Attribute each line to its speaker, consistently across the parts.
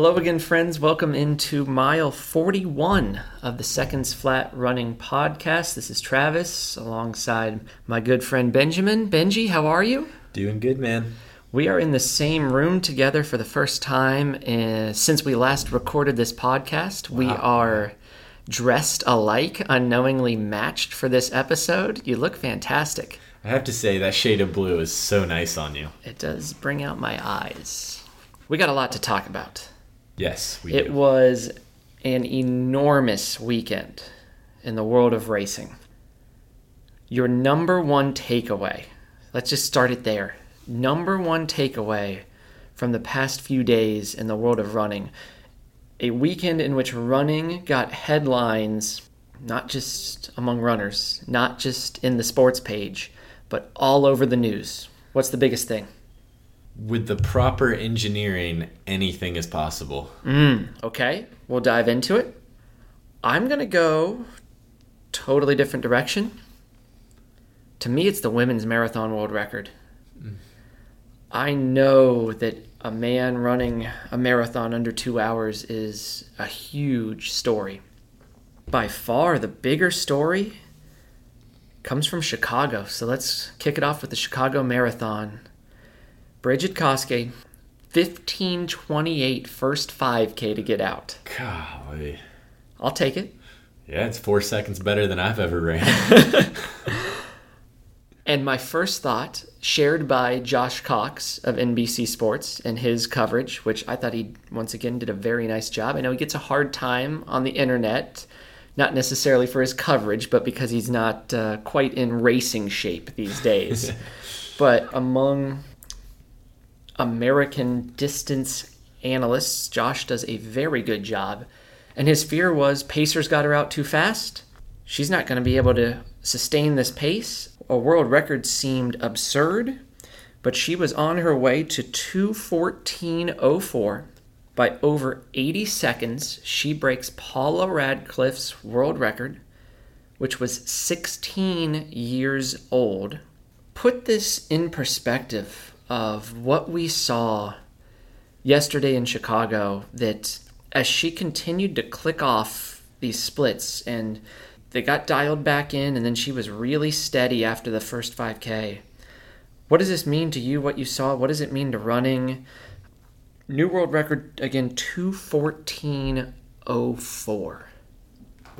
Speaker 1: Hello again, friends. Welcome into mile 41 of the Seconds Flat Running podcast. This is Travis alongside my good friend Benjamin. Benji, how are you?
Speaker 2: Doing good, man.
Speaker 1: We are in the same room together for the first time uh, since we last recorded this podcast. We are dressed alike, unknowingly matched for this episode. You look fantastic.
Speaker 2: I have to say that shade of blue is so nice on you.
Speaker 1: It does bring out my eyes. We got a lot to talk about.
Speaker 2: Yes, we
Speaker 1: It
Speaker 2: do.
Speaker 1: was an enormous weekend in the world of racing. Your number one takeaway, let's just start it there. Number one takeaway from the past few days in the world of running. A weekend in which running got headlines, not just among runners, not just in the sports page, but all over the news. What's the biggest thing?
Speaker 2: With the proper engineering, anything is possible.
Speaker 1: Mm, okay, we'll dive into it. I'm going to go totally different direction. To me, it's the women's marathon world record. Mm. I know that a man running a marathon under two hours is a huge story. By far, the bigger story comes from Chicago. So let's kick it off with the Chicago Marathon. Brigid Kosgei, 1528 first 5K to get out.
Speaker 2: Golly.
Speaker 1: I'll take it.
Speaker 2: Yeah, it's four seconds better than I've ever ran.
Speaker 1: And my first thought, shared by Josh Cox of NBC Sports and his coverage, which I thought he once again did a very nice job. I know he gets a hard time on the internet, not necessarily for his coverage, but because he's not uh, quite in racing shape these days. but among American distance analysts, Josh does a very good job. And his fear was Pacers got her out too fast. She's not going to be able to sustain this pace. A world record seemed absurd, but she was on her way to 214.04. By over 80 seconds, she breaks Paula Radcliffe's world record, which was 16 years old. Put this in perspective of what we saw yesterday in Chicago that as she continued to click off these splits and they got dialed back in and then she was really steady after the first 5k what does this mean to you what you saw? What does it mean to running? New world record again 214.04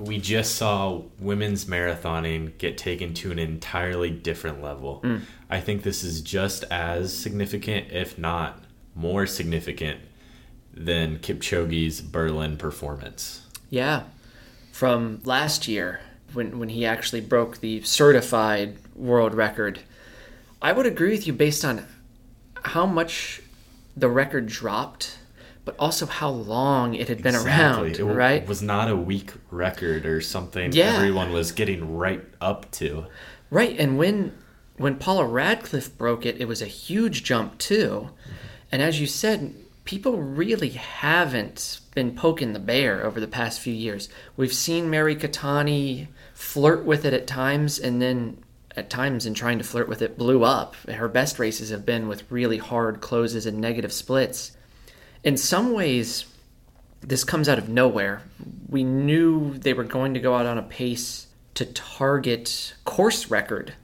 Speaker 2: we just saw women's marathoning get taken to an entirely different level. Hmm. I think this is just as significant, if not more significant, than Kipchoge's Berlin performance.
Speaker 1: Yeah, from last year when when he actually broke the certified world record. I would agree with you based on how much the record dropped, but also how long it had been around.
Speaker 2: It
Speaker 1: right?
Speaker 2: was not a weak record or something
Speaker 1: Yeah.
Speaker 2: everyone was getting right up to.
Speaker 1: Right, and when when Paula Radcliffe broke it, it was a huge jump too. Mm-hmm. And as you said, people really haven't been poking the bear over the past few years. We've seen Mary Keitany flirt with it at times, and then at times in trying to flirt with it, blew up. Her best races have been with really hard closes and negative splits. In some ways, this comes out of nowhere. We knew they were going to go out on a pace to target course record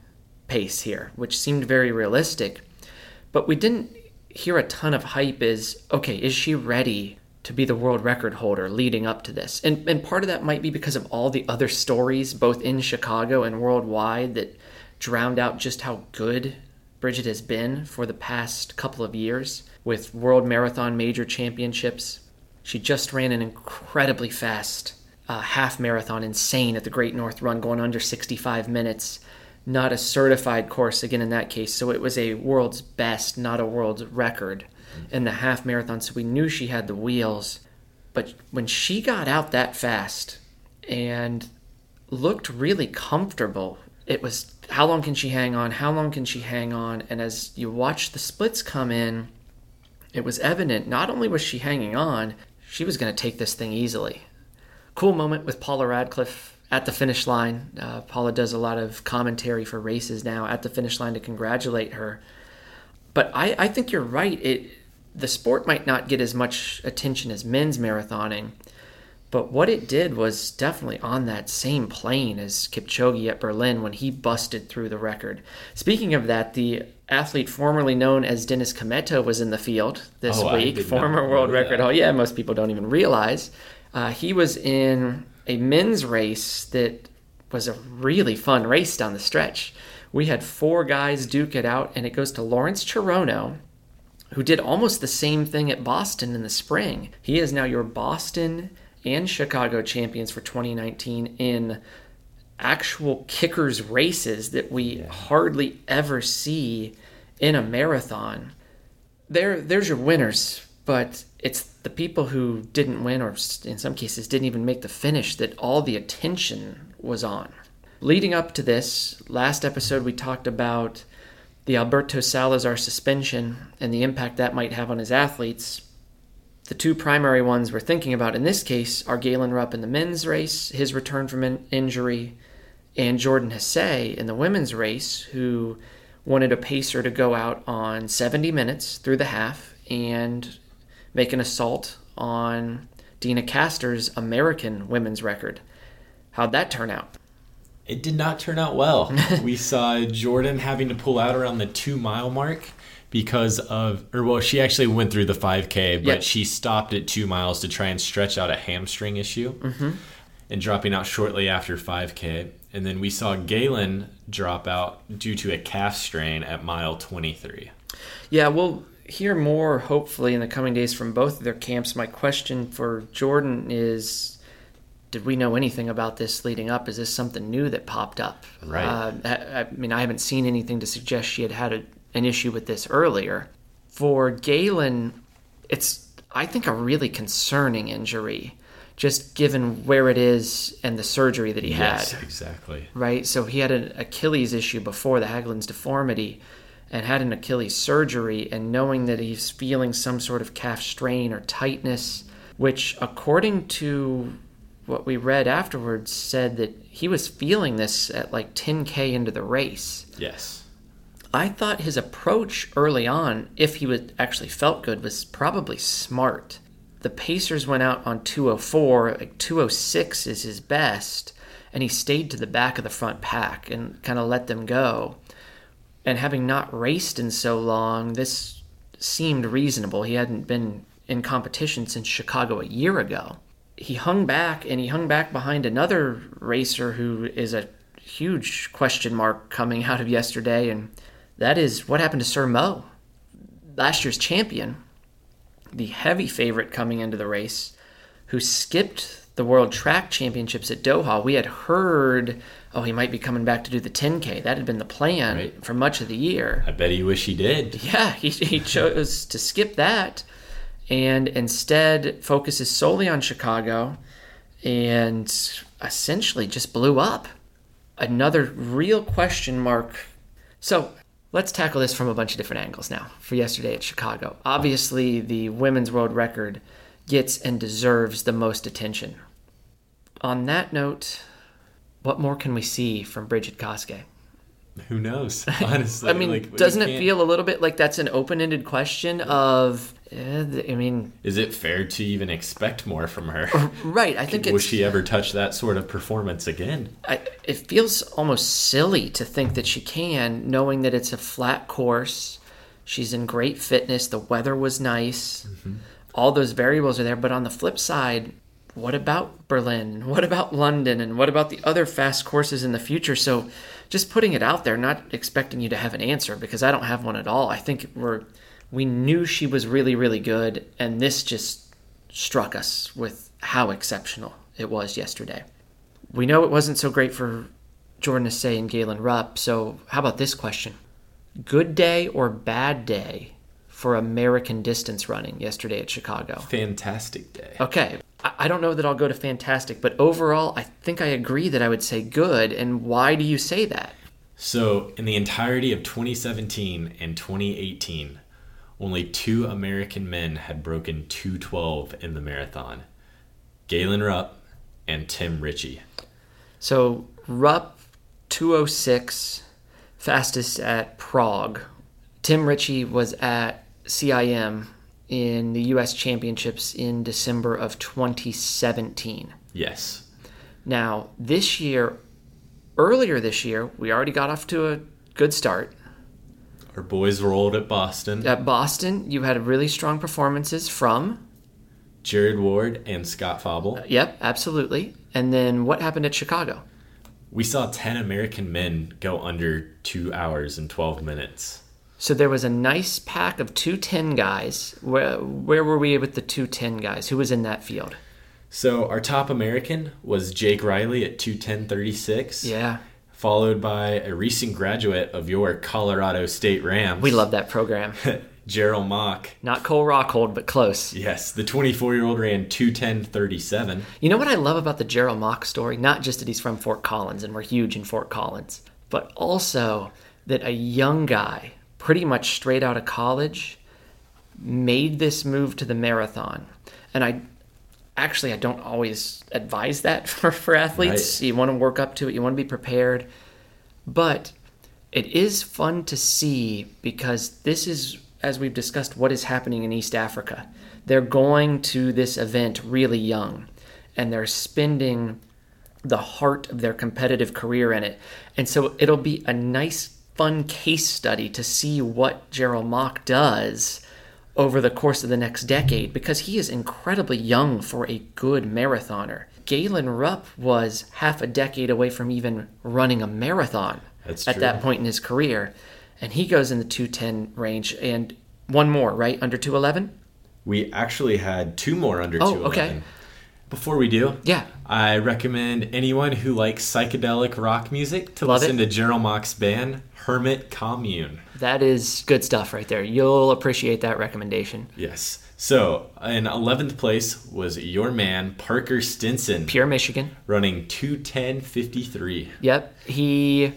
Speaker 1: pace here, which seemed very realistic. But we didn't hear a ton of hype is okay, is she ready to be the world record holder leading up to this? And and part of that might be because of all the other stories both in Chicago and worldwide that drowned out just how good Brigid has been for the past couple of years with World Marathon Major Championships. She just ran an incredibly fast uh, half marathon, insane at the Great North Run, going under 65 minutes. Not a certified course again in that case, so it was a world's best, not a world's record in the half marathon. So we knew she had the wheels, but when she got out that fast and looked really comfortable, it was how long can she hang on? How long can she hang on? And as you watch the splits come in, it was evident not only was she hanging on, she was going to take this thing easily. Cool moment with Paula Radcliffe at the finish line. Uh, Paula does a lot of commentary for races now at the finish line to congratulate her. But I, I think you're right. It the sport might not get as much attention as men's marathoning, but what it did was definitely on that same plane as Kipchoge at Berlin when he busted through the record. Speaking of that, the athlete formerly known as Dennis Kimetto was in the field this
Speaker 2: Oh,
Speaker 1: week, former world record. Oh, yeah, most people don't even realize. Uh, he was in a men's race that was a really fun race down the stretch. We had four guys duke it out, and it goes to Lawrence Cherono, who did almost the same thing at Boston in the spring. He is now your Boston and Chicago champions for 2019 in actual kickers races that we hardly ever see in a marathon. There there's your winners, but it's the people who didn't win or in some cases didn't even make the finish that all the attention was on. Leading up to this, last episode we talked about the Alberto Salazar suspension and the impact that might have on his athletes. The two primary ones we're thinking about in this case are Galen Rupp in the men's race, his return from in- injury, and Jordan Hasay in the women's race, who wanted a pacer to go out on 70 minutes through the half and make an assault on Deena Kastor's American women's record. How'd that turn out?
Speaker 2: It did not turn out well. we saw Jordan having to pull out around the two mile mark because of, or well, she actually went through the 5K, but
Speaker 1: Yep.
Speaker 2: she stopped at two miles to try and stretch out a hamstring issue
Speaker 1: Mm-hmm.
Speaker 2: and dropping out shortly after 5K. And then we saw Galen drop out due to a calf strain at mile 23.
Speaker 1: Yeah, we'll hear more hopefully in the coming days from both of their camps. My question for Jordan is did we know anything about this leading up? Is this something new that popped up?
Speaker 2: Right.
Speaker 1: Uh, I, I mean, I haven't seen anything to suggest she had had a, an issue with this earlier. For Galen, it's, I think, a really concerning injury, just given where it is and the surgery that he had.
Speaker 2: Yes,
Speaker 1: had
Speaker 2: exactly.
Speaker 1: right? So he had an Achilles issue before the Haglund's deformity and had an Achilles surgery, and knowing that he's feeling some sort of calf strain or tightness, which, according to what we read afterwards, said that he was feeling this at like 10K into the race.
Speaker 2: Yes.
Speaker 1: I thought his approach early on, if he would actually felt good, was probably smart. The Pacers went out on 204, like 206 is his best, and he stayed to the back of the front pack and kind of let them go. And having not raced in so long, this seemed reasonable. He hadn't been in competition since Chicago a year ago. He hung back, and he hung back behind another racer who is a huge question mark coming out of yesterday, and that is what happened to Sir Mo, last year's champion, the heavy favorite coming into the race, who skipped the World Track Championships at Doha. We had heard, oh, he might be coming back to do the 10K. That had been the plan
Speaker 2: Right.
Speaker 1: for much of the year.
Speaker 2: I bet he wish he did.
Speaker 1: Yeah, he, he chose to skip that and instead focuses solely on Chicago and essentially just blew up. Another real question mark. So let's tackle this from a bunch of different angles now for yesterday at Chicago. Obviously, the women's world record gets and deserves the most attention. On that note, what more can we see from Brigid Kosgei?
Speaker 2: Who knows? Honestly,
Speaker 1: I mean,
Speaker 2: like,
Speaker 1: doesn't it feel a little bit like that's an open-ended question of? I mean,
Speaker 2: Is it fair to even expect more from her?
Speaker 1: right? I think
Speaker 2: Will she ever touch that sort of performance again?
Speaker 1: I, it feels almost silly to think that she can, knowing that it's a flat course. She's in great fitness. The weather was nice. Mm-hmm. All those variables are there. But on the flip side, what about Berlin? What about London? And what about the other fast courses in the future? So, just putting it out there, not expecting you to have an answer because I don't have one at all. I think we're we knew she was really, really good, and this just struck us with how exceptional it was yesterday. We know it wasn't so great for Jordan Hasay and Galen Rupp, so how about this question? Good day or bad day for American distance running yesterday at Chicago?
Speaker 2: Fantastic day.
Speaker 1: Okay, I I don't know that I'll go to fantastic, but overall, I think I agree that I would say good. And why do you say that?
Speaker 2: So, in the entirety of 2017 and 2018, only two American men had broken 212 in the marathon Galen Rupp and Tim Ritchie.
Speaker 1: So, Rupp 206, fastest at Prague. Tim Ritchie was at CIM in the U.S. Championships in December of 2017.
Speaker 2: Yes.
Speaker 1: Now, this year, earlier this year, we already got off to a good start.
Speaker 2: Our boys rolled at Boston.
Speaker 1: At Boston, you had really strong performances from.
Speaker 2: Jared Ward and Scott Fauble.
Speaker 1: Uh, yep, absolutely. And then what happened at Chicago?
Speaker 2: We saw 10 American men go under two hours and 12 minutes.
Speaker 1: So there was a nice pack of 210 guys. Where, where were we with the 210 guys? Who was in that field?
Speaker 2: So our top American was Jake Riley at 210.36.
Speaker 1: Yeah.
Speaker 2: Followed by a recent graduate of your Colorado State Rams.
Speaker 1: We love that program.
Speaker 2: Jerrell Mock.
Speaker 1: Not Cole Rockhold, but close.
Speaker 2: Yes, the 24 year old ran 210.37.
Speaker 1: You know what I love about the Jerrell Mock story? Not just that he's from Fort Collins and we're huge in Fort Collins, but also that a young guy, pretty much straight out of college, made this move to the marathon. And I actually I don't always advise that for, for athletes.
Speaker 2: Right.
Speaker 1: You want to work up to it, you want to be prepared. But it is fun to see because this is as we've discussed what is happening in East Africa. They're going to this event really young and they're spending the heart of their competitive career in it. And so it'll be a nice fun case study to see what Jerrell Mock does over the course of the next decade because he is incredibly young for a good marathoner. Galen Rupp was half a decade away from even running a marathon
Speaker 2: That's
Speaker 1: at
Speaker 2: true.
Speaker 1: that point in his career. And he goes in the 210 range and one more, right? Under 211?
Speaker 2: We actually had two more under
Speaker 1: Oh,
Speaker 2: 211.
Speaker 1: okay.
Speaker 2: Before we do,
Speaker 1: Yeah.
Speaker 2: I recommend anyone who likes psychedelic rock music to
Speaker 1: Love
Speaker 2: listen
Speaker 1: it.
Speaker 2: to Jerrell Mock's band, Hermit Commune.
Speaker 1: That is good stuff right there. You'll appreciate that recommendation.
Speaker 2: Yes. So, in 11th place was your man, Parker Stinson,
Speaker 1: Pure Michigan.
Speaker 2: running 210.53.
Speaker 1: Yep. He,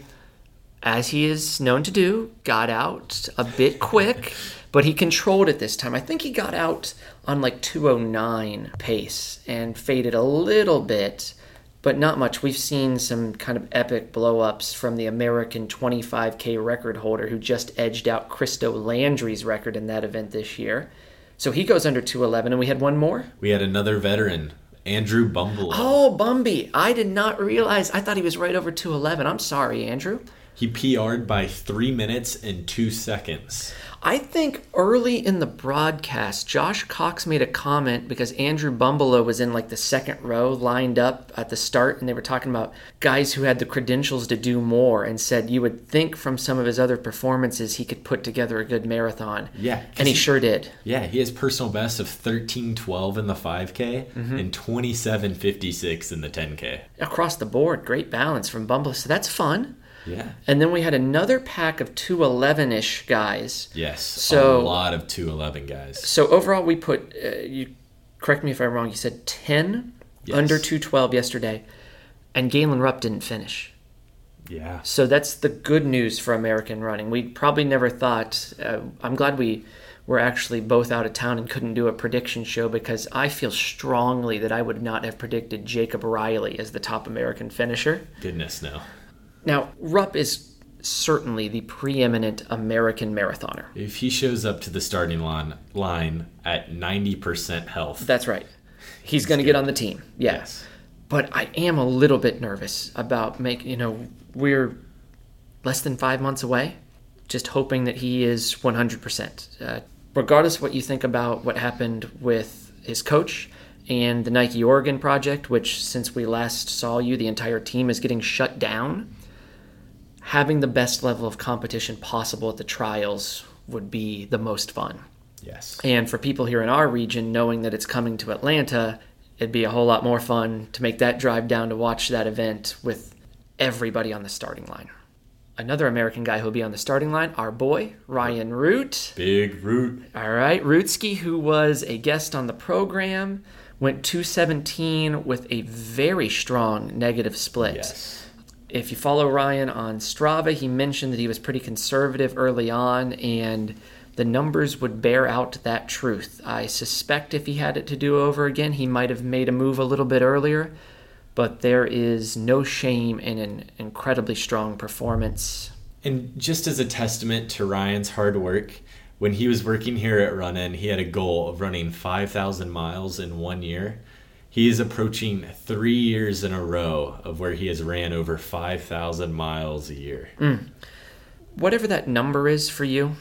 Speaker 1: as he is known to do, got out a bit quick, but he controlled it this time. I think he got out on like 209 pace and faded a little bit, but not much. We've seen some kind of epic blow ups from the American 25K record holder who just edged out Christo Landry's record in that event this year. So he goes under 211, and we had one more.
Speaker 2: We had another veteran, Andrew Bumbalough.
Speaker 1: Oh, Bumby. I did not realize. I thought he was right over 211. I'm sorry, Andrew.
Speaker 2: He PR'd by three minutes and two seconds.
Speaker 1: I think early in the broadcast, Josh Cox made a comment because Andrew Bumbalough was in like the second row lined up at the start, and they were talking about guys who had the credentials to do more and said you would think from some of his other performances he could put together a good marathon.
Speaker 2: Yeah.
Speaker 1: And he
Speaker 2: he-
Speaker 1: sure did.
Speaker 2: Yeah, he has personal best of 13.12 in the 5K
Speaker 1: Mm-hmm.
Speaker 2: and 27.56 in the 10K.
Speaker 1: Across the board, great balance from Bumbelow. So that's fun.
Speaker 2: Yeah.
Speaker 1: And then we had another pack of 211 ish guys.
Speaker 2: Yes.
Speaker 1: So-
Speaker 2: a lot of 211 guys.
Speaker 1: So overall, we put, uh, you correct me if I'm wrong, you said 10
Speaker 2: Yes.
Speaker 1: under 212 yesterday, and Galen Rupp didn't finish.
Speaker 2: Yeah.
Speaker 1: So that's the good news for American running. We probably never thought, uh, I'm glad we were actually both out of town and couldn't do a prediction show because I feel strongly that I would not have predicted Jacob Riley as the top American finisher.
Speaker 2: Goodness, no.
Speaker 1: Now, Rupp is certainly the preeminent American marathoner.
Speaker 2: If he shows up to the starting line, line at 90% health,
Speaker 1: That's right. He's going to get on the team. Yeah.
Speaker 2: Yes.
Speaker 1: But I am a little bit nervous about making, you know, we're less than five months away, just hoping that he is 100%. Uh, regardless of what you think about what happened with his coach and the Nike Oregon project, which since we last saw you, the entire team is getting shut down, having the best level of competition possible at the trials would be the most fun.
Speaker 2: yes.
Speaker 1: And for people here in our region, knowing that it's coming to Atlanta, it'd be a whole lot more fun to make that drive down to watch that event with everybody on the starting line. Another American guy who'll be on the starting line, our boy, Ryan Root.
Speaker 2: Big root.
Speaker 1: All right, Rootsky, who was a guest on the program, went 217 with a very strong negative split.
Speaker 2: Yes.
Speaker 1: If you follow Ryan on Strava, he mentioned that he was pretty conservative early on, and the numbers would bear out that truth. I suspect if he had it to do over again, he might have made a move a little bit earlier, but there is no shame in an incredibly strong performance.
Speaker 2: And just as a testament to Ryan's hard work, when he was working here at Run In, he had a goal of running 5,000 miles in one year. He is approaching three years in a row of where he has ran over 5,000 miles a year. Hmm.
Speaker 1: Whatever that number is for you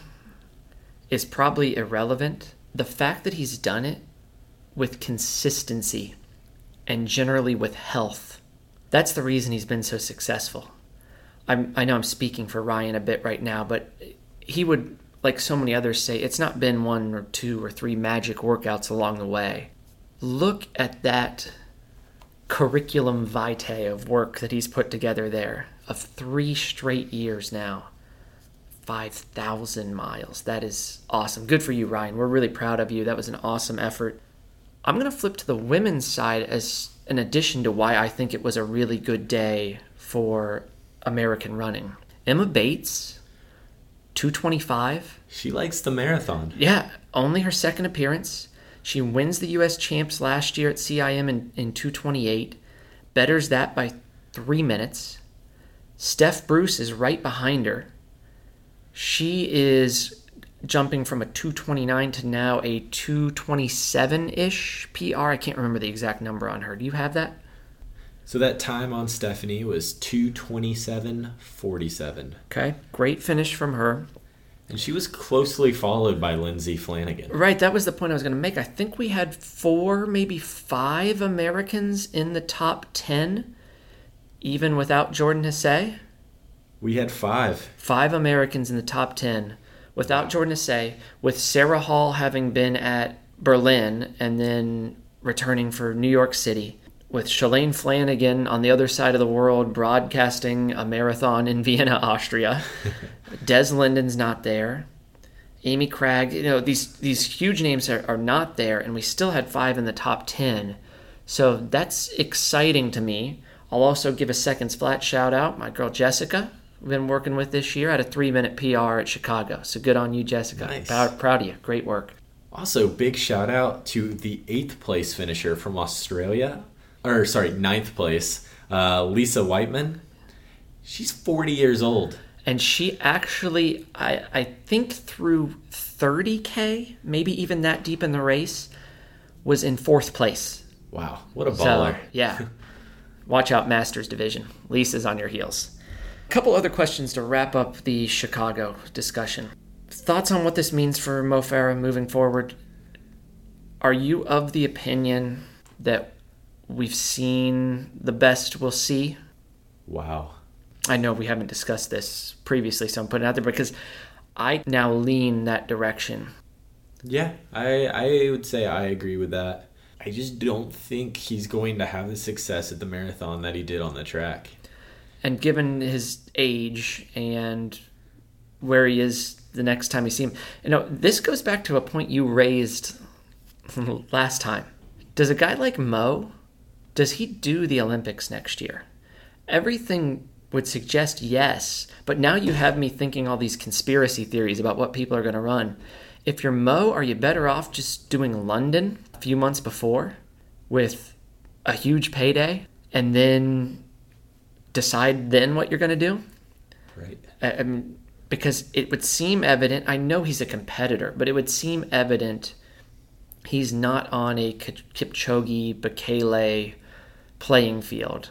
Speaker 1: is probably irrelevant. The fact that he's done it with consistency and generally with health, that's the reason he's been so successful. I'm, I know I'm speaking for Ryan a bit right now, but he would, like so many others, say it's not been one or two or three magic workouts along the way. Look at that curriculum vitae of work that he's put together there of three straight years now. 5,000 miles. That is awesome. Good for you, Ryan. We're really proud of you. That was an awesome effort. I'm going to flip to the women's side as an addition to why I think it was a really good day for American running. Emma Bates, 225.
Speaker 2: She likes the marathon.
Speaker 1: Yeah, only her second appearance. She wins the U.S. champs last year at CIM in, in 228, betters that by three minutes. Steph Bruce is right behind her. She is jumping from a 229 to now a 227 ish PR. I can't remember the exact number on her. Do you have that?
Speaker 2: So that time on Stephanie was 227.47.
Speaker 1: Okay, great finish from her.
Speaker 2: And she was closely followed by Lindsay Flanagan.
Speaker 1: Right, that was the point I was going to make. I think we had four, maybe five Americans in the top 10, even without Jordan Hasay.
Speaker 2: We had five.
Speaker 1: Five Americans in the top 10 without Jordan Hasay, with Sarah Hall having been at Berlin and then returning for New York City, with Shalane Flanagan on the other side of the world broadcasting a marathon in Vienna, Austria. Des Linden's not there. Amy Cragg, you know, these these huge names are, are not there, and we still had five in the top 10. So that's exciting to me. I'll also give a seconds flat shout out. My girl Jessica, we've been working with this year, had a three minute PR at Chicago. So good on you, Jessica.
Speaker 2: Nice.
Speaker 1: Proud, proud of you. Great work.
Speaker 2: Also, big shout out to the eighth place finisher from Australia, or sorry, ninth place, uh, Lisa Weightman. She's 40 years old.
Speaker 1: And she actually, I, I think through 30K, maybe even that deep in the race, was in fourth place.
Speaker 2: Wow, what a
Speaker 1: So,
Speaker 2: baller.
Speaker 1: yeah. Watch out, Masters Division. Lisa's on your heels. A couple other questions to wrap up the Chicago discussion. Thoughts on what this means for Mo Farah moving forward? Are you of the opinion that we've seen the best we'll see?
Speaker 2: Wow.
Speaker 1: I know we haven't discussed this previously, so I'm putting it out there because I now lean that direction.
Speaker 2: Yeah, I I would say I agree with that. I just don't think he's going to have the success at the marathon that he did on the track.
Speaker 1: And given his age and where he is the next time you see him, you know, this goes back to a point you raised last time. Does a guy like Mo, does he do the Olympics next year? Everything would suggest yes, but now you have me thinking all these conspiracy theories about what people are going to run. If you're Mo, are you better off just doing London a few months before with a huge payday and then decide then what you're going to do?
Speaker 2: Right.
Speaker 1: I I mean, because it would seem evident. I know he's a competitor, but it would seem evident he's not on a Kipchoge, Bekele playing field.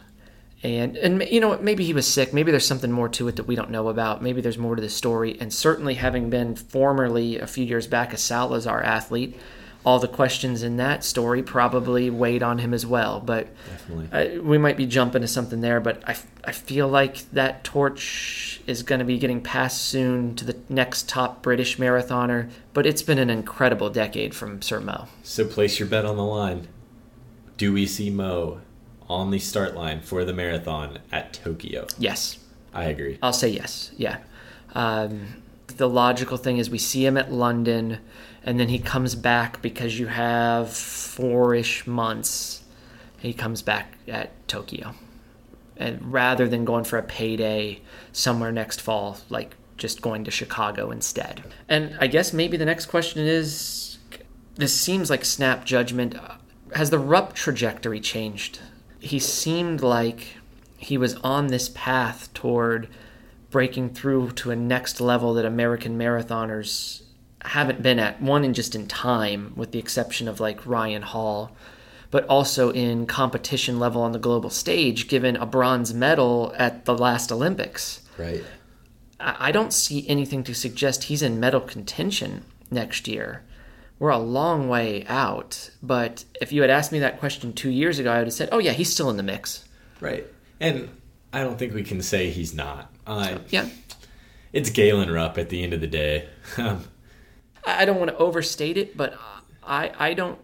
Speaker 1: And and you know? Maybe he was sick. Maybe there's something more to it that we don't know about. Maybe there's more to the story. And certainly, having been formerly a few years back a Salazar athlete, all the questions in that story probably weighed on him as well. But
Speaker 2: Definitely.
Speaker 1: I, we might be jumping to something there, but I, I feel like that torch is going to be getting passed soon to the next top British marathoner. But it's been an incredible decade from Sir Mo.
Speaker 2: So place your bet on the line. Do we see Mo on the start line for the marathon at Tokyo?
Speaker 1: Yes,
Speaker 2: I agree.
Speaker 1: I'll say yes. Yeah. Um, the logical thing is we see him at London, and then he comes back because you have four ish months. He comes back at Tokyo. And rather than going for a payday somewhere next fall, like just going to Chicago instead. And I guess maybe the next question is this seems like snap judgment. Has the Rupp trajectory changed? He seemed like he was on this path toward breaking through to a next level that American marathoners haven't been at one in just in time, with the exception of like Ryan Hall, but also in competition level on the global stage, given a bronze medal at the last Olympics.
Speaker 2: Right.
Speaker 1: I I don't see anything to suggest he's in medal contention next year. We're a long way out, but if you had asked me that question two years ago, I would have said, "Oh yeah, he's still in the mix."
Speaker 2: Right. And I don't think we can say he's not. Uh,
Speaker 1: Yeah,
Speaker 2: it's Galen Rupp at the end of the day. Um,
Speaker 1: I I don't want to overstate it, but I I don't.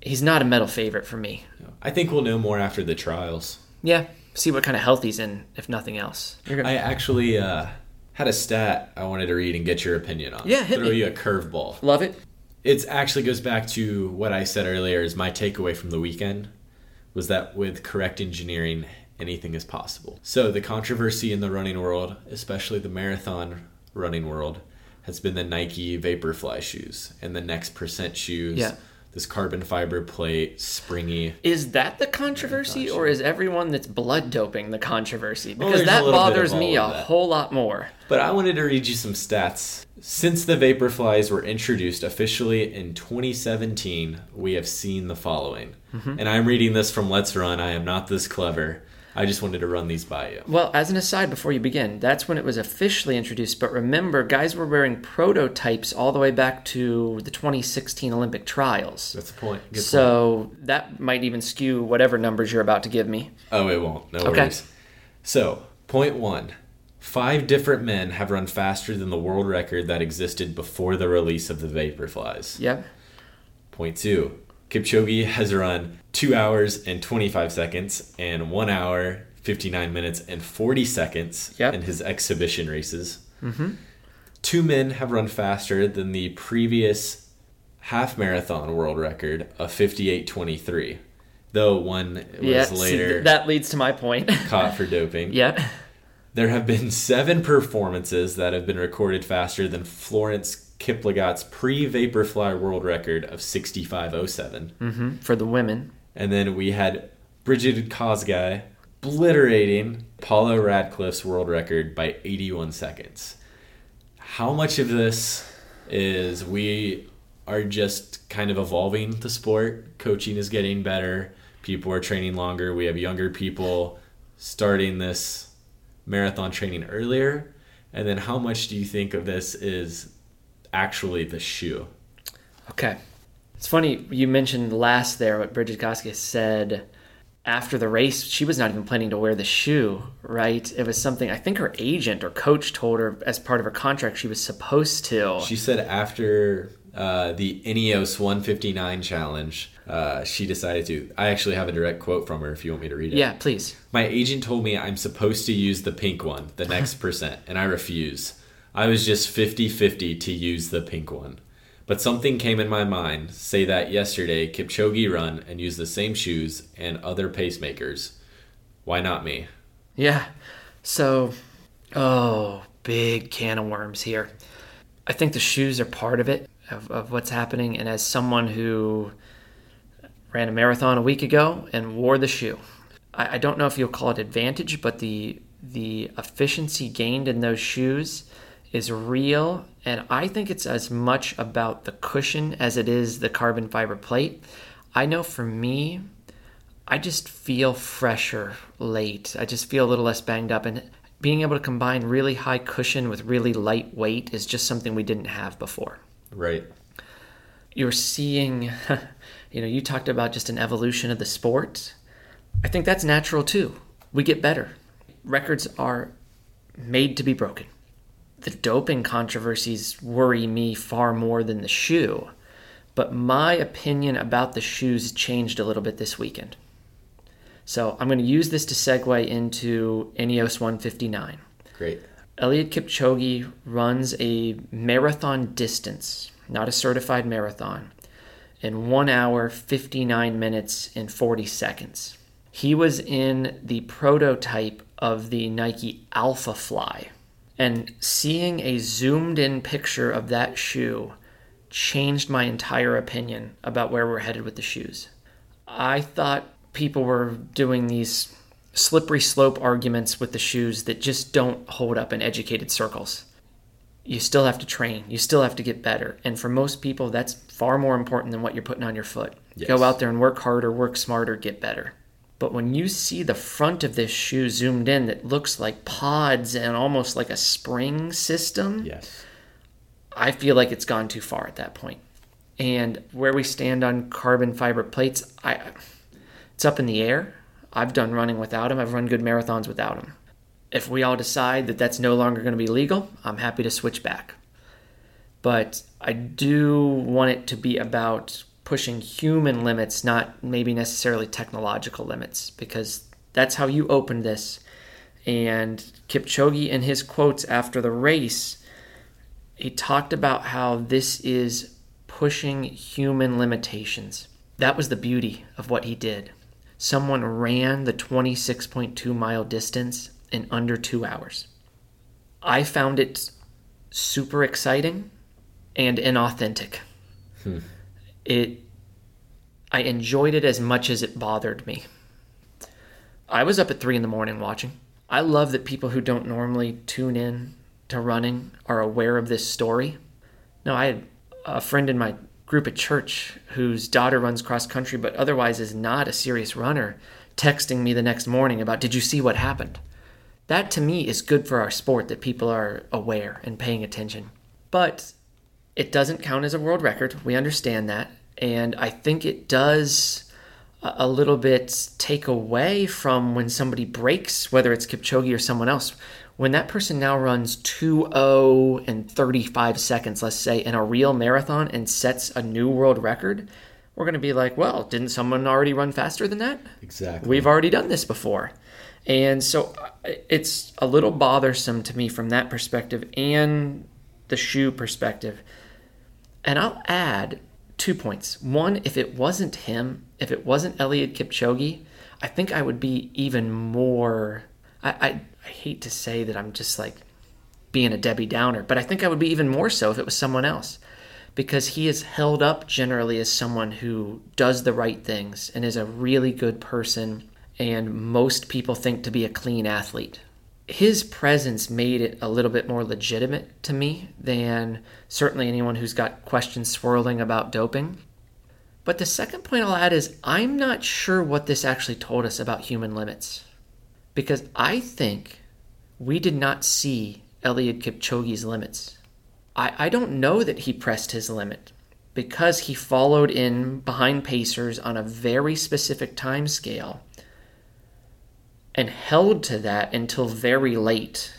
Speaker 1: He's not a medal favorite for me.
Speaker 2: I think we'll know more after the trials.
Speaker 1: Yeah, see what kind of health he's in, if nothing else. You're
Speaker 2: I actually uh, had a stat I wanted to read and get your opinion on.
Speaker 1: Yeah, hit
Speaker 2: Throw
Speaker 1: me.
Speaker 2: you a curveball.
Speaker 1: love it.
Speaker 2: It actually goes back to what I said earlier is my takeaway from the weekend was that with correct engineering, anything is possible. So the controversy in the running world, especially the marathon running world, has been the Nike Vaporfly shoes and the Next Percent shoes.
Speaker 1: Yeah.
Speaker 2: This carbon fiber plate, springy.
Speaker 1: Is that the controversy, or is everyone that's blood doping the controversy? Because
Speaker 2: a
Speaker 1: that
Speaker 2: little bit of
Speaker 1: bothers me a whole lot more.
Speaker 2: But I wanted to read you some stats. Since the Vaporflies were introduced officially in 2017, we have seen the following. Mm-hmm. And I'm reading this from Let's Run. I am not this clever. I just wanted to run these by you.
Speaker 1: Well, as an aside before you begin, that's when it was officially introduced. But remember, guys were wearing prototypes all the way back to the 2016 Olympic trials.
Speaker 2: That's the point. Good point.
Speaker 1: So that might even skew whatever numbers you're about to give me.
Speaker 2: Oh, it won't. No
Speaker 1: Okay.
Speaker 2: worries. So, point point one five different men have run faster than the world record that existed before the release of the Vaporflies.
Speaker 1: Yep.
Speaker 2: Point two. Kipchoge has run two hours and 25 seconds and one hour, 59 minutes, and 40 seconds
Speaker 1: Yep.
Speaker 2: in his exhibition races. Mm-hmm. Two men have run faster than the previous half marathon world record of 58.23, though one was
Speaker 1: Yeah.
Speaker 2: later
Speaker 1: th- that leads to my point.
Speaker 2: caught for doping.
Speaker 1: yep.
Speaker 2: There have been seven performances that have been recorded faster than Florence Kiplagat's pre-Vaporfly world record of 65.07.
Speaker 1: hmm For the women.
Speaker 2: And then we had Brigid Kosgei obliterating Paula Radcliffe's world record by 81 seconds. How much of this is we are just kind of evolving the sport? Coaching is getting better. People are training longer. We have younger people starting this marathon training earlier. And then how much do you think of this is actually the shoe?
Speaker 1: Okay. It's funny you mentioned last there what Brigid Kosgei said after the race. She was not even planning to wear the shoe, right? It was something I think her agent or coach told her as part of her contract she was supposed to.
Speaker 2: She said after uh, the Ineos 159 challenge, uh, she decided to. I actually have a direct quote from her if you want me to read it.
Speaker 1: yeah, please.
Speaker 2: My agent told me I'm supposed to use the pink one, the next percent, and I refuse. I was just 50 50 to use the pink one. But something came in my mind, say that yesterday Kipchoge run and use the same shoes and other pacemakers. Why not me?
Speaker 1: Yeah. So, oh, big can of worms here. I think the shoes are part of it, of, of what's happening. And as someone who ran a marathon a week ago and wore the shoe, I, I don't know if you'll call it advantage, but the the efficiency gained in those shoes is real. And I think it's as much about the cushion as it is the carbon fiber plate. I know for me, I just feel fresher late. I just feel a little less banged up. And being able to combine really high cushion with really light weight is just something we didn't have before.
Speaker 2: Right.
Speaker 1: You're seeing, you know, you talked about just an evolution of the sport. I think that's natural too. We get better. Records are made to be broken. The doping controversies worry me far more than the shoe. But my opinion about the shoes changed a little bit this weekend. So I'm going to use this to segue into Ineos 159.
Speaker 2: Great.
Speaker 1: Eliud Kipchoge runs a marathon distance, not a certified marathon, in 1 hour, 59 minutes, and 40 seconds. He was in the prototype of the Nike Alphafly. And seeing a zoomed in picture of that shoe changed my entire opinion about where we're headed with the shoes. I thought people were doing these slippery slope arguments with the shoes that just don't hold up in educated circles. you still have to train. You still have to get better. And for most people, that's far more important than what you're putting on your foot.
Speaker 2: Yes.
Speaker 1: Go out there and work harder, work smarter, get better. But when you see the front of this shoe zoomed in that looks like pods and almost like a spring system,
Speaker 2: Yes.
Speaker 1: I feel like it's gone too far at that point. And where we stand on carbon fiber plates, I it's up in the air. I've done running without them. I've run good marathons without them. If we all decide that that's no longer going to be legal, I'm happy to switch back. But I do want it to be about pushing human limits, not maybe necessarily technological limits, because that's how you opened this. And Kipchoge, in his quotes after the race, he talked about how this is pushing human limitations. That was the beauty of what he did. Someone ran the 26.2 mile distance in under two hours. I found it super exciting and inauthentic. Hmm. It, I enjoyed it as much as it bothered me. I was up at three in the morning watching. I love that people who don't normally tune in to running are aware of this story. No, I had a friend in my group at church whose daughter runs cross country but otherwise is not a serious runner texting me the next morning about did you see what happened that to me is good for our sport that people are aware and paying attention but it doesn't count as a world record we understand that and i think it does a little bit take away from when somebody breaks whether it's kipchoge or someone else when that person now runs 2.0 and 35 seconds, let's say, in a real marathon and sets a new world record, we're going to be like, well, didn't someone already run faster than that?
Speaker 2: Exactly.
Speaker 1: We've already done this before. And so uh, it's a little bothersome to me from that perspective and the shoe perspective. And I'll add two points. One, if it wasn't him, if it wasn't Eliud Kipchoge, I think I would be even more. I, I, I hate to say that I'm just like being a Debbie Downer, but I think I would be even more so if it was someone else. Because he is held up generally as someone who does the right things and is a really good person, and most people think to be a clean athlete. His presence made it a little bit more legitimate to me than certainly anyone who's got questions swirling about doping. But the second point I'll add is I'm not sure what this actually told us about human limits. Because I think we did not see Eliud Kipchoge's limits. I, I don't know that he pressed his limit because he followed in behind Pacers on a very specific time scale and held to that until very late.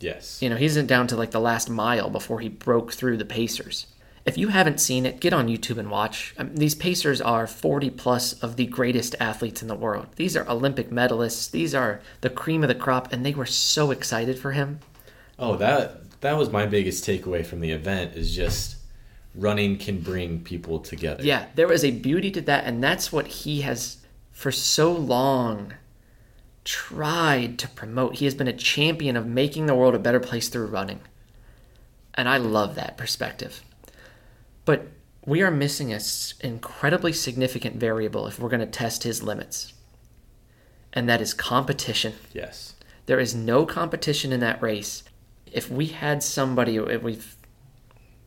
Speaker 2: Yes.
Speaker 1: You know, he's down to like the last mile before he broke through the Pacers. If you haven't seen it, get on YouTube and watch. I mean, these Pacers are 40 plus of the greatest athletes in the world. These are Olympic medalists. These are the cream of the crop, and they were so excited for him.
Speaker 2: Oh, that that was my biggest takeaway from the event is just running can bring people together.
Speaker 1: Yeah, there was a beauty to that, and that's what he has for so long tried to promote. He has been a champion of making the world a better place through running. And I love that perspective. But we are missing an incredibly significant variable if we're going to test his limits. And that is competition.
Speaker 2: Yes.
Speaker 1: There is no competition in that race. If we had somebody, we've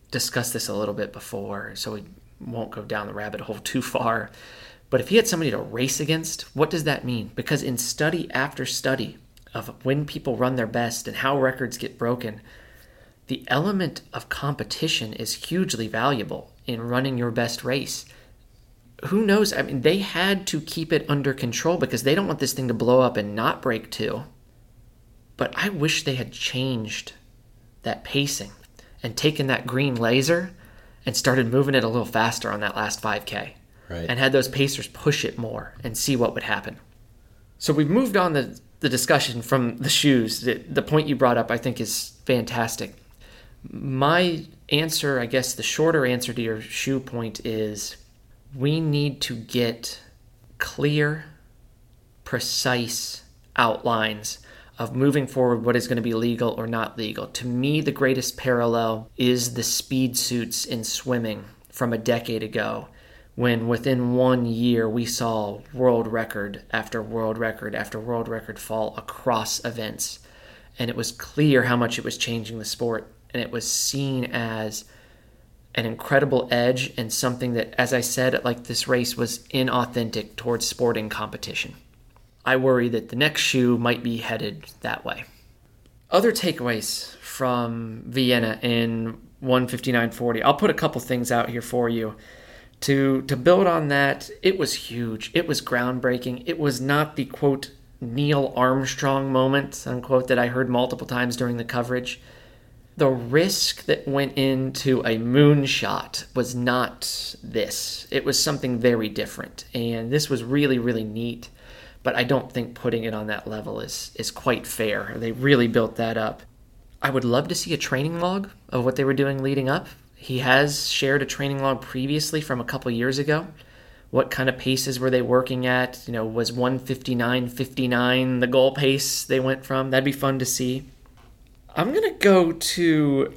Speaker 1: discussed this a little bit before, so we won't go down the rabbit hole too far. But if he had somebody to race against, what does that mean? Because in study after study of when people run their best and how records get broken, the element of competition is hugely valuable in running your best race. Who knows? I mean, they had to keep it under control because they don't want this thing to blow up and not break too. But I wish they had changed that pacing and taken that green laser and started moving it a little faster on that last 5K
Speaker 2: Right.
Speaker 1: and had those pacers push it more and see what would happen. So we've moved on the, the discussion from the shoes. The, the point you brought up, I think, is fantastic. My answer, I guess, the shorter answer to your shoe point is we need to get clear, precise outlines of moving forward what is going to be legal or not legal. To me, the greatest parallel is the speed suits in swimming from a decade ago when within one year we saw world record after world record after world record fall across events. And it was clear how much it was changing the sport. and it was seen as an incredible edge and something that, as I said, like this race was inauthentic towards sporting competition. I worry that the next shoe might be headed that way. Other takeaways from Vienna in 159.40. I'll put a couple things out here for you. To to build on that, it was huge. It was groundbreaking. It was not the quote Neil Armstrong moment, unquote, that I heard multiple times during the coverage. The risk that went into a moonshot was not this. It was something very different. And this was really, really neat. But I don't think putting it on that level is, is quite fair. They really built that up. I would love to see a training log of what they were doing leading up. He has shared a training log previously from a couple years ago what kind of paces were they working at? You know, was 159 59 the goal pace they went from? That'd be fun to see. I'm going to go to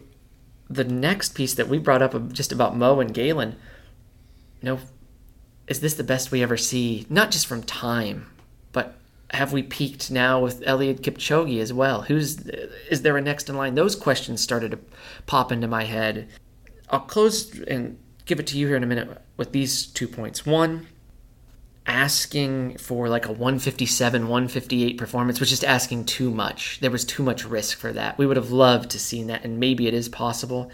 Speaker 1: the next piece that we brought up just about Mo and Galen. You know, is this the best we ever see? Not just from time, but have we peaked now with Eliud Kipchoge as well? Who's is there a next in line? Those questions started to pop into my head. I'll close and give it to you here in a minute with these two points. One, asking for like a 157, 158 performance was just asking too much. There was too much risk for that. We would have loved to seen that, and maybe it is possible,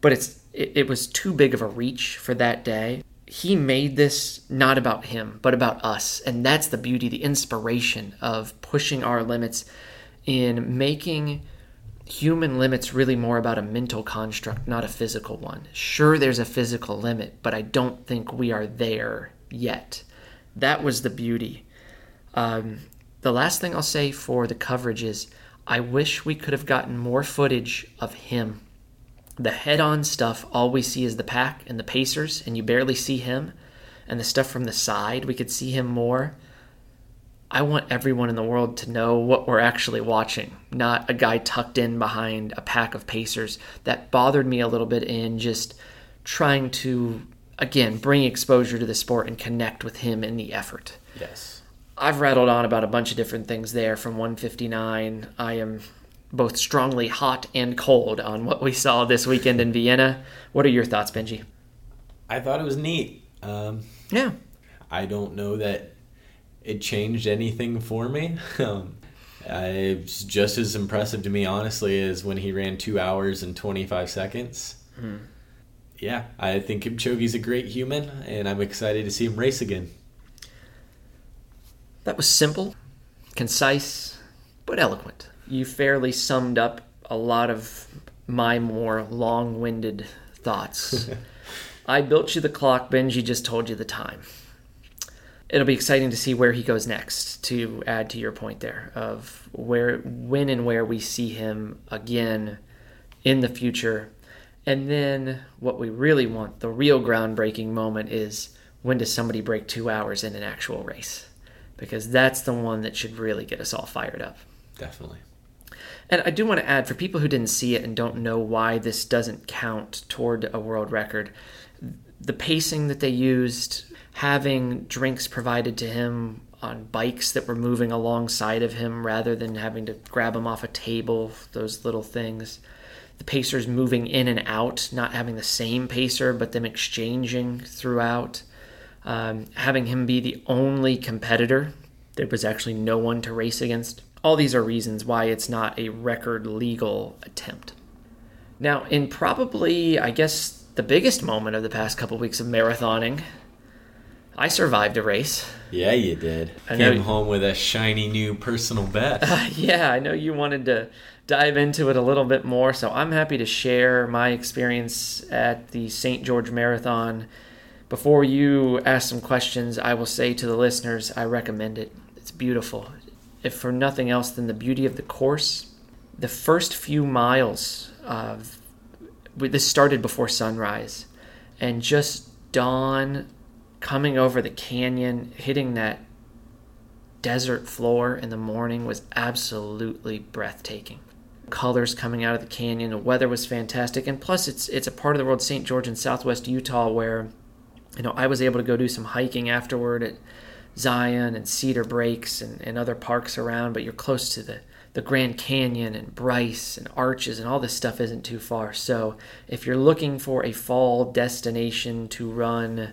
Speaker 1: but it's it, it was too big of a reach for that day. He made this not about him, but about us, and that's the beauty, the inspiration of pushing our limits in making human limit's really more about a mental construct, not a physical one. Sure, there's a physical limit, but I don't think we are there yet. That was the beauty. Um, the last thing I'll say for the coverage is I wish we could have gotten more footage of him. The head on stuff, all we see is the pack and the Pacers, and you barely see him. And the stuff from the side, we could see him more. I want everyone in the world to know what we're actually watching, not a guy tucked in behind a pack of Pacers. That bothered me a little bit in just trying to, again, bring exposure to the sport and connect with him in the effort.
Speaker 2: Yes.
Speaker 1: I've rattled on about a bunch of different things there from 159. I am both strongly hot and cold on what we saw this weekend in Vienna. What are your thoughts, Benji?
Speaker 2: I thought it was neat. Um,
Speaker 1: yeah.
Speaker 2: I don't know that it changed anything for me. Um, it's just as impressive to me, honestly, as when he ran two hours and 25 seconds. Mm. Yeah, I think Kipchoge's a great human, and I'm excited to see him race again.
Speaker 1: That was simple, concise, but eloquent. You fairly summed up a lot of my more long winded thoughts. I built you the clock, Benji just told you the time it'll be exciting to see where he goes next to add to your point there of where when and where we see him again in the future. And then what we really want the real groundbreaking moment is when does somebody break two hours in an actual race? Because that's the one that should really get us all fired up.
Speaker 2: Definitely.
Speaker 1: And I do want to add for people who didn't see it and don't know why this doesn't count toward a world record, the pacing that they used having drinks provided to him on bikes that were moving alongside of him rather than having to grab him off a table, those little things. The pacers moving in and out, not having the same pacer, but them exchanging throughout. Um, having him be the only competitor. There was actually no one to race against. All these are reasons why it's not a record legal attempt. Now, in probably, I guess, the biggest moment of the past couple weeks of marathoning, I survived a race.
Speaker 2: Yeah, you did. I Came home with a shiny new personal best.
Speaker 1: Uh, yeah, I know you wanted to dive into it a little bit more, so I'm happy to share my experience at the St. George Marathon. Before you ask some questions, I will say to the listeners, I recommend it. It's beautiful. If for nothing else than the beauty of the course, the first few miles of this started before sunrise, and just dawn coming over the canyon, hitting that desert floor in the morning was absolutely breathtaking. Colors coming out of the canyon, the weather was fantastic, and plus it's it's a part of the world, St. George in Southwest Utah, where you know I was able to go do some hiking afterward at Zion and Cedar Breaks and, and other parks around, but you're close to the the Grand Canyon and Bryce and Arches and all this stuff isn't too far. So if you're looking for a fall destination to run,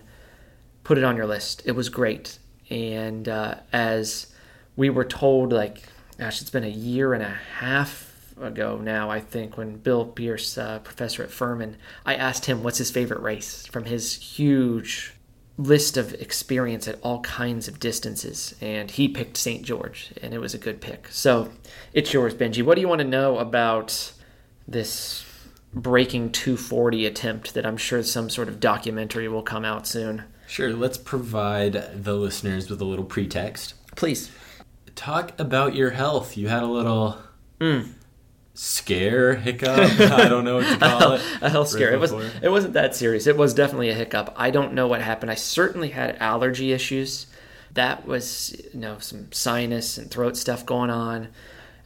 Speaker 1: put it on your list. It was great. And uh, as we were told, like, gosh, it's been a year and a half ago now, I think, when Bill Pierce, uh, professor at Furman, I asked him what's his favorite race from his huge list of experience at all kinds of distances, and he picked St. George, and it was a good pick. So it's yours, Benji. What do you want to know about this breaking 240 attempt that I'm sure some sort of documentary will come out soon?
Speaker 2: Sure, let's provide the listeners with a little pretext.
Speaker 1: Please.
Speaker 2: Talk about your health. You had a little
Speaker 1: Mm.
Speaker 2: scare hiccup. I don't know what to call it.
Speaker 1: a health scare. It was it wasn't that serious. It was definitely a hiccup. I don't know what happened. I certainly had allergy issues. That was you know some sinus and throat stuff going on,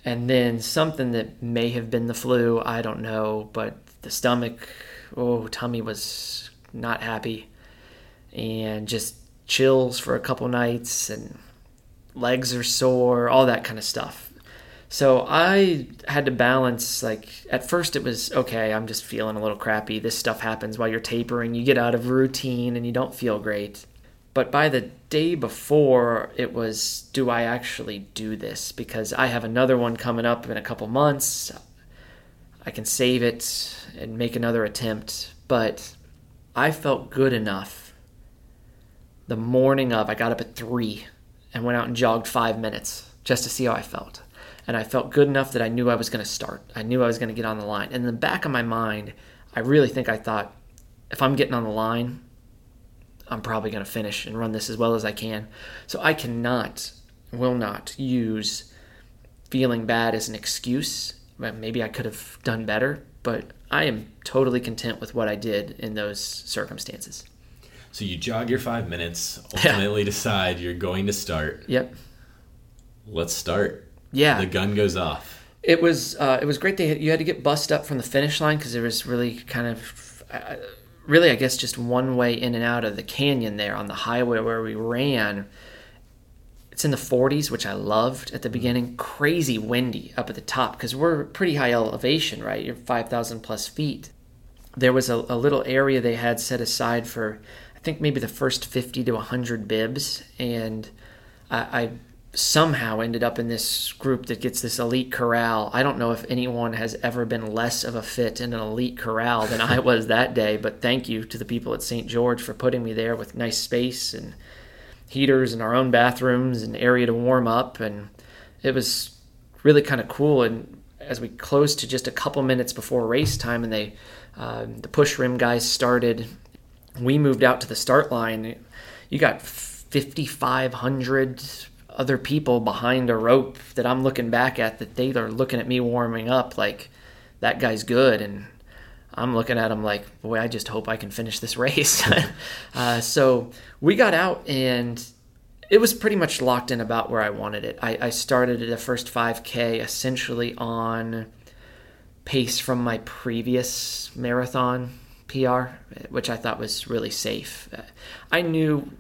Speaker 1: and then something that may have been the flu. I don't know, but the stomach, oh, tummy was not happy, and just chills for a couple nights, and legs are sore, all that kind of stuff. So I had to balance like at first it was okay, I'm just feeling a little crappy. This stuff happens while you're tapering. You get out of routine and you don't feel great. But by the day before, it was do I actually do this because I have another one coming up in a couple months. I can save it and make another attempt, but I felt good enough the morning of I got up at 3 and went out and jogged 5 minutes just to see how I felt and I felt good enough that I knew I was going to start. I knew I was going to get on the line. And in the back of my mind, I really think I thought, if I'm getting on the line, I'm probably going to finish and run this as well as I can. So I cannot, will not use feeling bad as an excuse. Maybe I could have done better, but I am totally content with what I did in those circumstances.
Speaker 2: So you jog your five minutes, ultimately decide you're going to start.
Speaker 1: Yep.
Speaker 2: Let's start.
Speaker 1: Yeah.
Speaker 2: The gun goes off.
Speaker 1: It was uh, it was great. They you had to get bussed up from the finish line because there was really kind of uh, really I guess just one way in and out of the canyon there on the highway where we ran. It's in the 40s, which I loved at the beginning. Crazy windy up at the top because we're pretty high elevation, right? You're 5,000 plus feet. There was a, a little area they had set aside for I think maybe the first 50 to 100 bibs, and I, I somehow ended up in this group that gets this elite corral. I don't know if anyone has ever been less of a fit in an elite corral than I was that day, but thank you to the people at St. George for putting me there with nice space and heaters and our own bathrooms and area to warm up and it was really kind of cool and as we closed to just a couple minutes before race time and they uh, the push rim guys started we moved out to the start line you got 5500 other people behind a rope that I'm looking back at that they are looking at me warming up like that guy's good. And I'm looking at him like boy I just hope I can finish this race. Uh, so we got out and it was pretty much locked in about where I wanted it. I, I started the first 5k essentially on pace from my previous marathon PR which I thought was really safe uh, I knew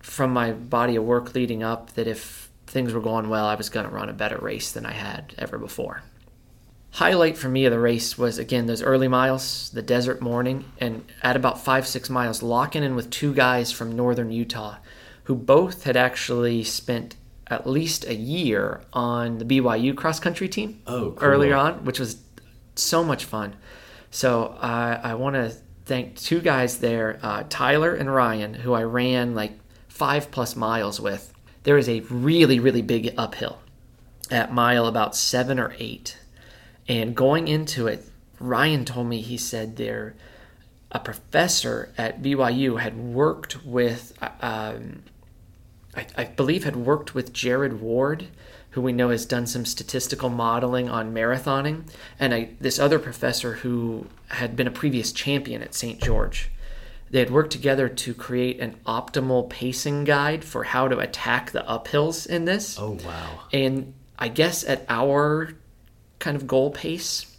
Speaker 1: from my body of work leading up that if things were going well, I was going to run a better race than I had ever before. Highlight for me of the race was again those early miles, the desert morning, and at about five, six miles, locking in with two guys from northern Utah who both had actually spent at least a year on the BYU cross country team
Speaker 2: Oh, cool.
Speaker 1: earlier on, which was so much fun. So I, I want to thank two guys there, uh, Tyler and Ryan, who I ran like five plus miles with. There is a really, really big uphill at mile about seven or eight. And going into it, Ryan told me he said there a professor at BYU had worked with, um, I, I believe, had worked with Jared Ward, who we know has done some statistical modeling on marathoning, and I, this other professor who had been a previous champion at St. George. They had worked together to create an optimal pacing guide for how to attack the uphills in this.
Speaker 2: Oh wow.
Speaker 1: And I guess at our kind of goal pace,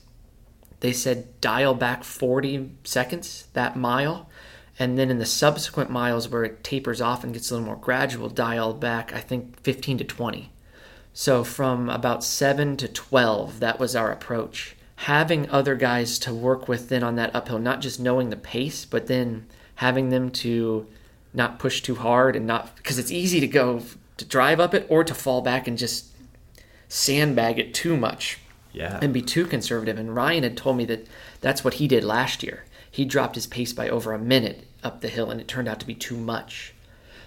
Speaker 1: they said dial back 40 seconds that mile. And then in the subsequent miles where it tapers off and gets a little more gradual, dial back, I think, 15 to 20. So from about 7 to 12, that was our approach. Having other guys to work with then on that uphill, not just knowing the pace, but then having them to not push too hard and not because it's easy to go to drive up it or to fall back and just sandbag it too much
Speaker 2: Yeah.
Speaker 1: and be too conservative. And Ryan had told me that that's what he did last year. He dropped his pace by over a minute up the hill, and it turned out to be too much.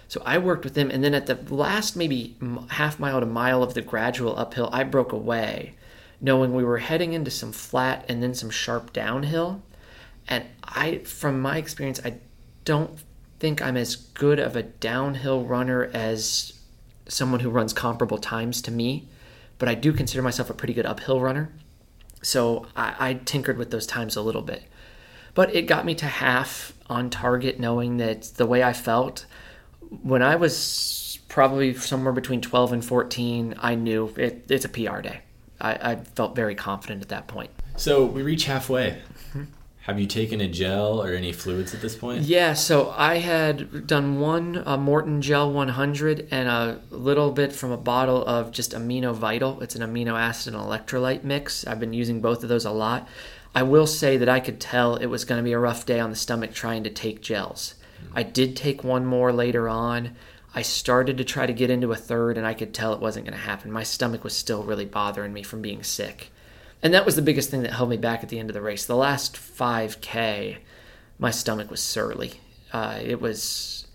Speaker 1: So I worked with him, and then at the last maybe half mile to mile of the gradual uphill, I broke away, knowing we were heading into some flat and then some sharp downhill. And I, from my experience, I don't think I'm as good of a downhill runner as someone who runs comparable times to me, but I do consider myself a pretty good uphill runner. So I, I tinkered with those times a little bit. But it got me to half on target, knowing that the way I felt when I was probably somewhere between 12 and 14, I knew it, it's a PR day. I, I felt very confident at that point.
Speaker 2: So we reach halfway.
Speaker 1: Mm-hmm.
Speaker 2: Have you taken a gel or any fluids at this point?
Speaker 1: Yeah, so I had done one uh, Maurten Gel 100 and a little bit from a bottle of just Amino Vital. It's an amino acid and electrolyte mix. I've been using both of those a lot. I will say that I could tell it was going to be a rough day on the stomach trying to take gels. I did take one more later on. I started to try to get into a third, and I could tell it wasn't going to happen. My stomach was still really bothering me from being sick. And that was the biggest thing that held me back at the end of the race. The last 5K, my stomach was surly. Uh, it was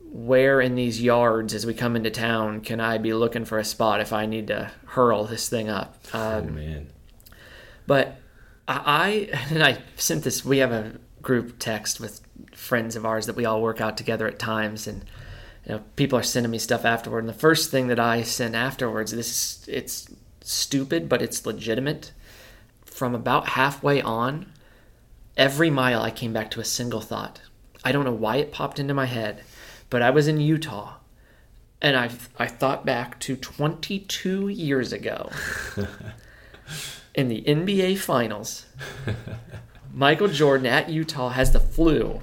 Speaker 1: where in these yards as we come into town can I be looking for a spot if I need to hurl this thing up?
Speaker 2: Oh
Speaker 1: Um,
Speaker 2: man.
Speaker 1: but I, I and I sent this. We have a group text with friends of ours that we all work out together at times, and you know people are sending me stuff afterward. And the first thing that I sent afterwards, this is it's stupid, but it's legitimate. From about halfway on, every mile I came back to a single thought. I don't know why it popped into my head, but I was in Utah. And I, I thought back to 22 years ago in the NBA Finals, Michael Jordan at Utah has the flu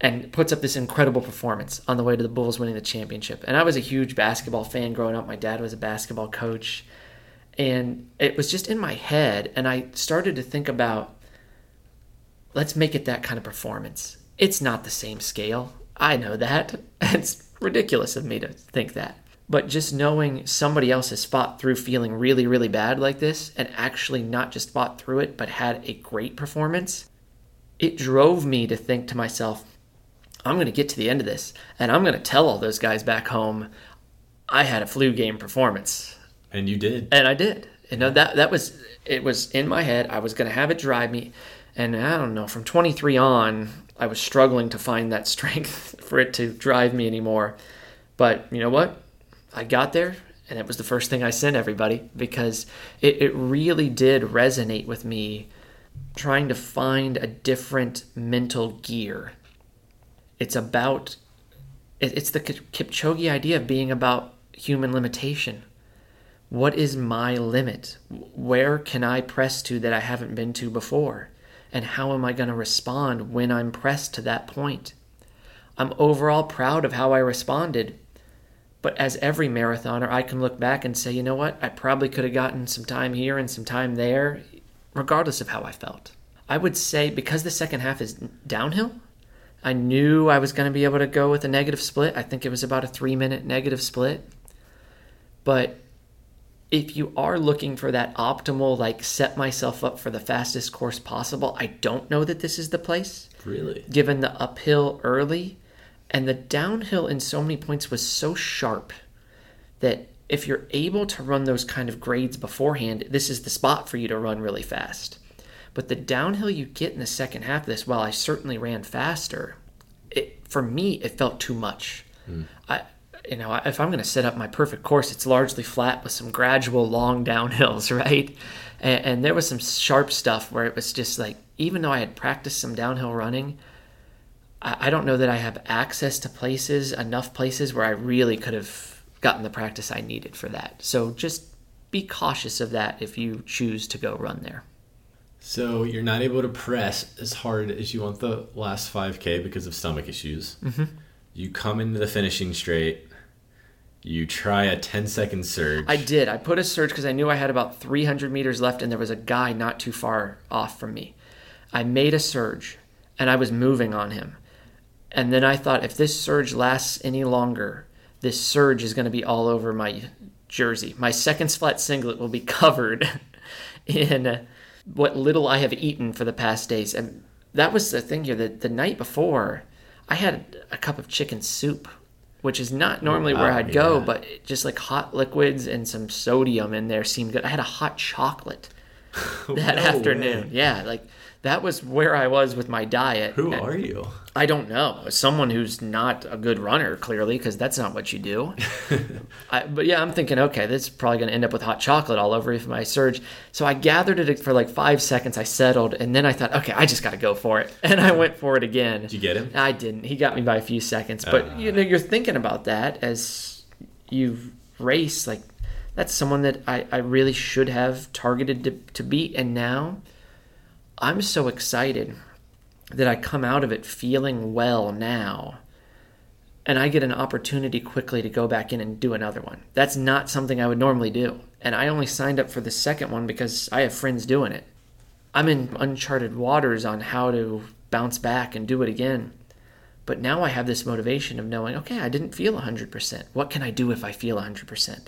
Speaker 1: and puts up this incredible performance on the way to the Bulls winning the championship. And I was a huge basketball fan growing up. My dad was a basketball coach. And it was just in my head. And I started to think about let's make it that kind of performance. It's not the same scale. I know that. It's ridiculous of me to think that. But just knowing somebody else has fought through feeling really, really bad like this and actually not just fought through it, but had a great performance, it drove me to think to myself, I'm going to get to the end of this and I'm going to tell all those guys back home I had a flu game performance.
Speaker 2: And you did.
Speaker 1: And I did. You know that that was it was in my head. I was going to have it drive me, and I don't know. From 23 on, I was struggling to find that strength for it to drive me anymore. But you know what? I got there, and it was the first thing I sent everybody because it, it really did resonate with me. Trying to find a different mental gear. It's about. it- It's the Kipchoge idea of being about human limitation what is my limit? Where can I press to that I haven't been to before? And how am I going to respond when I'm pressed to that point? I'm overall proud of how I responded. But as every marathoner, I can look back and say, you know what? I probably could have gotten some time here and some time there, regardless of how I felt. I would say because the second half is downhill, I knew I was going to be able to go with a negative split. I think it was about a three minute negative split. But if you are looking for that optimal, like set myself up for the fastest course possible, I don't know that this is the place,
Speaker 2: Really?
Speaker 1: given the uphill early. And the downhill in so many points was so sharp that if you're able to run those kind of grades beforehand, this is the spot for you to run really fast. But the downhill you get in the second half of this, while I certainly ran faster, it, for me, it felt too much. Hmm. I, you know, if I'm going to set up my perfect course, it's largely flat with some gradual long downhills, right? And, and there was some sharp stuff where it was just like, even though I had practiced some downhill running, I, I don't know that I have access to places, enough places where I really could have gotten the practice I needed for that. So just be cautious of that if you choose to go run there.
Speaker 2: So you're not able to press as hard as you want the last 5K because of stomach issues.
Speaker 1: Mm-hmm.
Speaker 2: You come into the finishing straight You try a 10 second surge.
Speaker 1: I did. I put a surge because I knew I had about 300 meters left and there was a guy not too far off from me. I made a surge and I was moving on him. And then I thought if this surge lasts any longer, this surge is going to be all over my jersey. My second flat singlet will be covered in what little I have eaten for the past days. And that was the thing here that the night before, I had a cup of chicken soup, which is not normally where I'd go, but just like hot liquids and some sodium in there seemed good. I had a hot chocolate that
Speaker 2: No
Speaker 1: afternoon.
Speaker 2: way.
Speaker 1: Yeah, like that was where I was with my diet.
Speaker 2: Who
Speaker 1: And
Speaker 2: are you?
Speaker 1: I don't know. Someone who's not a good runner, clearly, because that's not what you do. I, but yeah, I'm thinking, okay, this is probably going to end up with hot chocolate all over if my surge. So I gathered it for like five seconds. I settled, and then I thought, okay, I just got to go for it, and I went for it again.
Speaker 2: Did you get him?
Speaker 1: I didn't. He got me by a few seconds. But
Speaker 2: Uh.
Speaker 1: you know, you're thinking about that as you race. Like that's someone that I, I really should have targeted to, to beat. And now I'm so excited that I come out of it feeling well now. And I get an opportunity quickly to go back in and do another one. That's not something I would normally do. And I only signed up for the second one because I have friends doing it. I'm in uncharted waters on how to bounce back and do it again. But now I have this motivation of knowing, okay, I didn't feel 100%. What can I do if I feel 100%?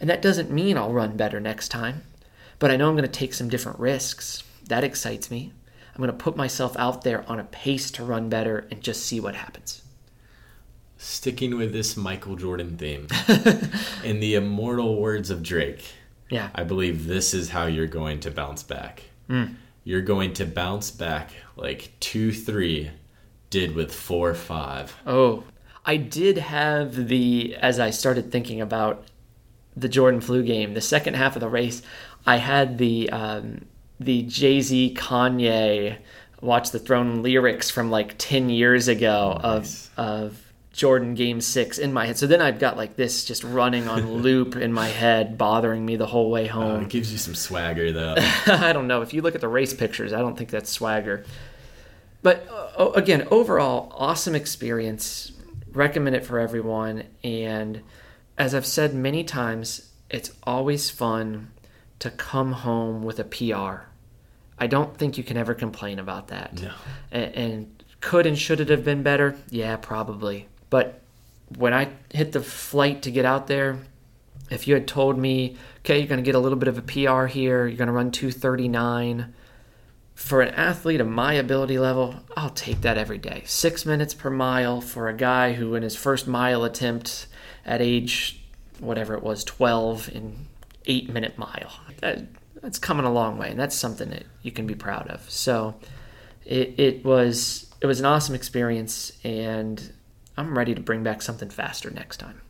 Speaker 1: And that doesn't mean I'll run better next time, but I know I'm going to take some different risks. That excites me. I'm going to put myself out there on a pace to run better and just see what happens.
Speaker 2: Sticking with this Michael Jordan theme. In the immortal words of Drake,
Speaker 1: Yeah.
Speaker 2: I believe this is how you're going to bounce back. You're going to bounce back like 2 3 did with 4 5.
Speaker 1: Oh, I did have the, as I started thinking about the Jordan flu game, the second half of the race, I had the um, the Jay Z Kanye Watch the Throne lyrics from like ten years ago
Speaker 2: Nice.
Speaker 1: of of Jordan Game Six in my head. So then I've got like this just running on loop in my head, bothering me the whole way
Speaker 2: Uh,
Speaker 1: home.
Speaker 2: it gives you some swagger though.
Speaker 1: I don't know. If you look at the race pictures, I don't think that's swagger. But uh, again, overall, awesome experience. Recommend it for everyone. And as I've said many times, it's always fun to come home with a PR. I don't think you can ever complain about that.
Speaker 2: No.
Speaker 1: And, and could and should it have been better? Yeah, probably. But when I hit the flight to get out there, if you had told me, okay, you're going to get a little bit of a PR here, you're going to run 239, for an athlete of my ability level, I'll take that every day. Six minutes per mile for a guy who, in his first mile attempt at age whatever it was, 12, in eight minute mile. That, that's coming a long way, and that's something that you can be proud of. So it, it was it was an awesome experience, and I'm ready to bring back something faster next time.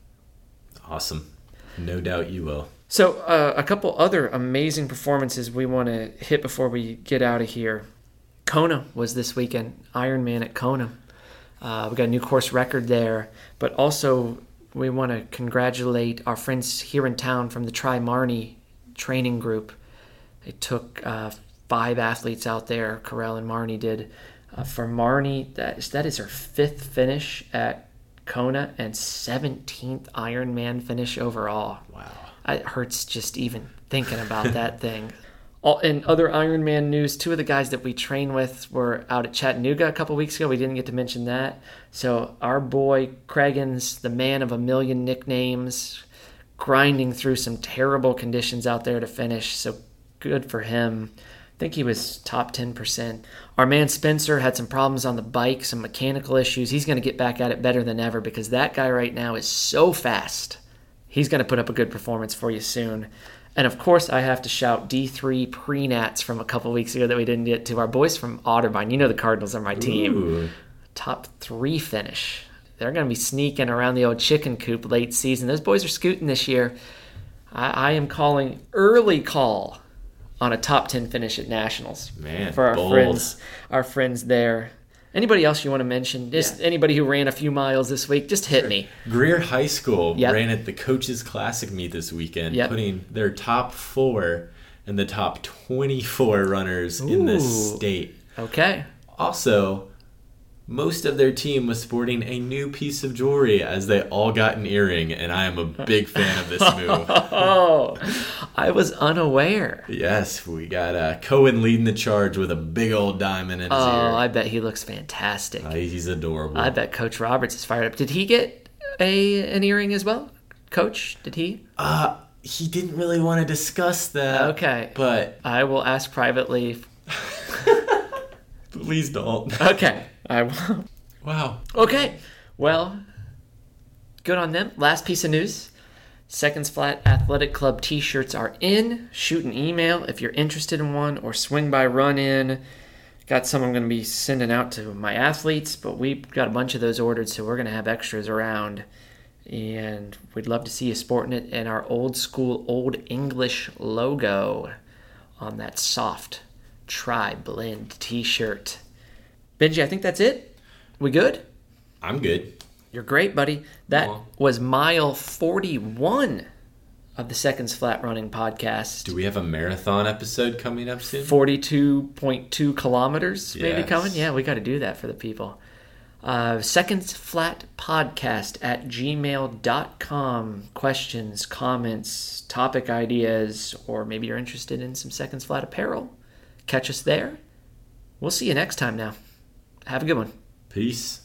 Speaker 2: awesome. No doubt you will.
Speaker 1: So, uh, a couple other amazing performances we want to hit before we get out of here. Kona was this weekend, Ironman at Kona. Uh, we got a new course record there, but also we want to congratulate our friends here in town from the Tri Marnie training group. They took uh, five athletes out there, Carell and Marnie did. Uh, for Marnie, that is, that is her fifth finish at Kona and 17th Ironman finish overall.
Speaker 2: Wow.
Speaker 1: It hurts just even thinking about that thing. All, in other Ironman news, two of the guys that we train with were out at Chattanooga a couple weeks ago. We didn't get to mention that. So our boy Craigens, the man of a million nicknames, grinding through some terrible conditions out there to finish. So good for him. I think he was top 10%. Our man Spencer had some problems on the bike, some mechanical issues. He's going to get back at it better than ever because that guy right now is so fast. He's going to put up a good performance for you soon. And of course, I have to shout D3 pre-nats from a couple weeks ago that we didn't get to. Our boys from Otterbein, you know the Cardinals are my team.
Speaker 2: Ooh.
Speaker 1: Top three finish. They're going to be sneaking around the old chicken coop late season. Those boys are scooting this year. I, I am calling early call on a top 10 finish at Nationals
Speaker 2: Man,
Speaker 1: for our
Speaker 2: bold.
Speaker 1: friends, our friends there. Anybody else you want to mention? Just anybody who ran a few miles this week, just hit me.
Speaker 2: Greer High School
Speaker 1: Yep.
Speaker 2: ran at the Coaches Classic meet this weekend,
Speaker 1: Yep.
Speaker 2: putting their top four and the top 24 runners in the state.
Speaker 1: Okay.
Speaker 2: Also, most of their team was sporting a new piece of jewelry as they all got an earring, and I am a big fan of this move.
Speaker 1: Oh, I was unaware.
Speaker 2: yes, we got uh, Cohen leading the charge with a big old diamond in his
Speaker 1: Oh,
Speaker 2: ear.
Speaker 1: Oh, I bet he looks fantastic.
Speaker 2: Uh, he's adorable.
Speaker 1: I bet Coach Roberts is fired up. Did he get a an earring as well? Coach, did he?
Speaker 2: Uh, he didn't really want to discuss that.
Speaker 1: Okay.
Speaker 2: But
Speaker 1: I will ask privately.
Speaker 2: please don't.
Speaker 1: Okay, I will.
Speaker 2: Wow.
Speaker 1: Okay, well, good on them. Last piece of news. Seconds Flat Athletic Club t shirts are in. Shoot an email if you're interested in one or swing by run in. Got some I'm going to be sending out to my athletes, but we've got a bunch of those ordered, so we're going to have extras around. And we'd love to see you sporting it in our old school, old English logo on that soft tri blend t shirt. Benji, I think that's it. We good?
Speaker 2: I'm good.
Speaker 1: You're great, buddy. That was mile 41 of the Seconds Flat Running podcast.
Speaker 2: Do we have a marathon episode coming up soon?
Speaker 1: 42.2 kilometers maybe
Speaker 2: Yes.
Speaker 1: coming. Yeah, we got to do that for the people. Uh, Seconds Flat Podcast at gmail.com. Questions, comments, topic ideas, or maybe you're interested in some Seconds Flat apparel. Catch us there. We'll see you next time now. Have a good one.
Speaker 2: Peace.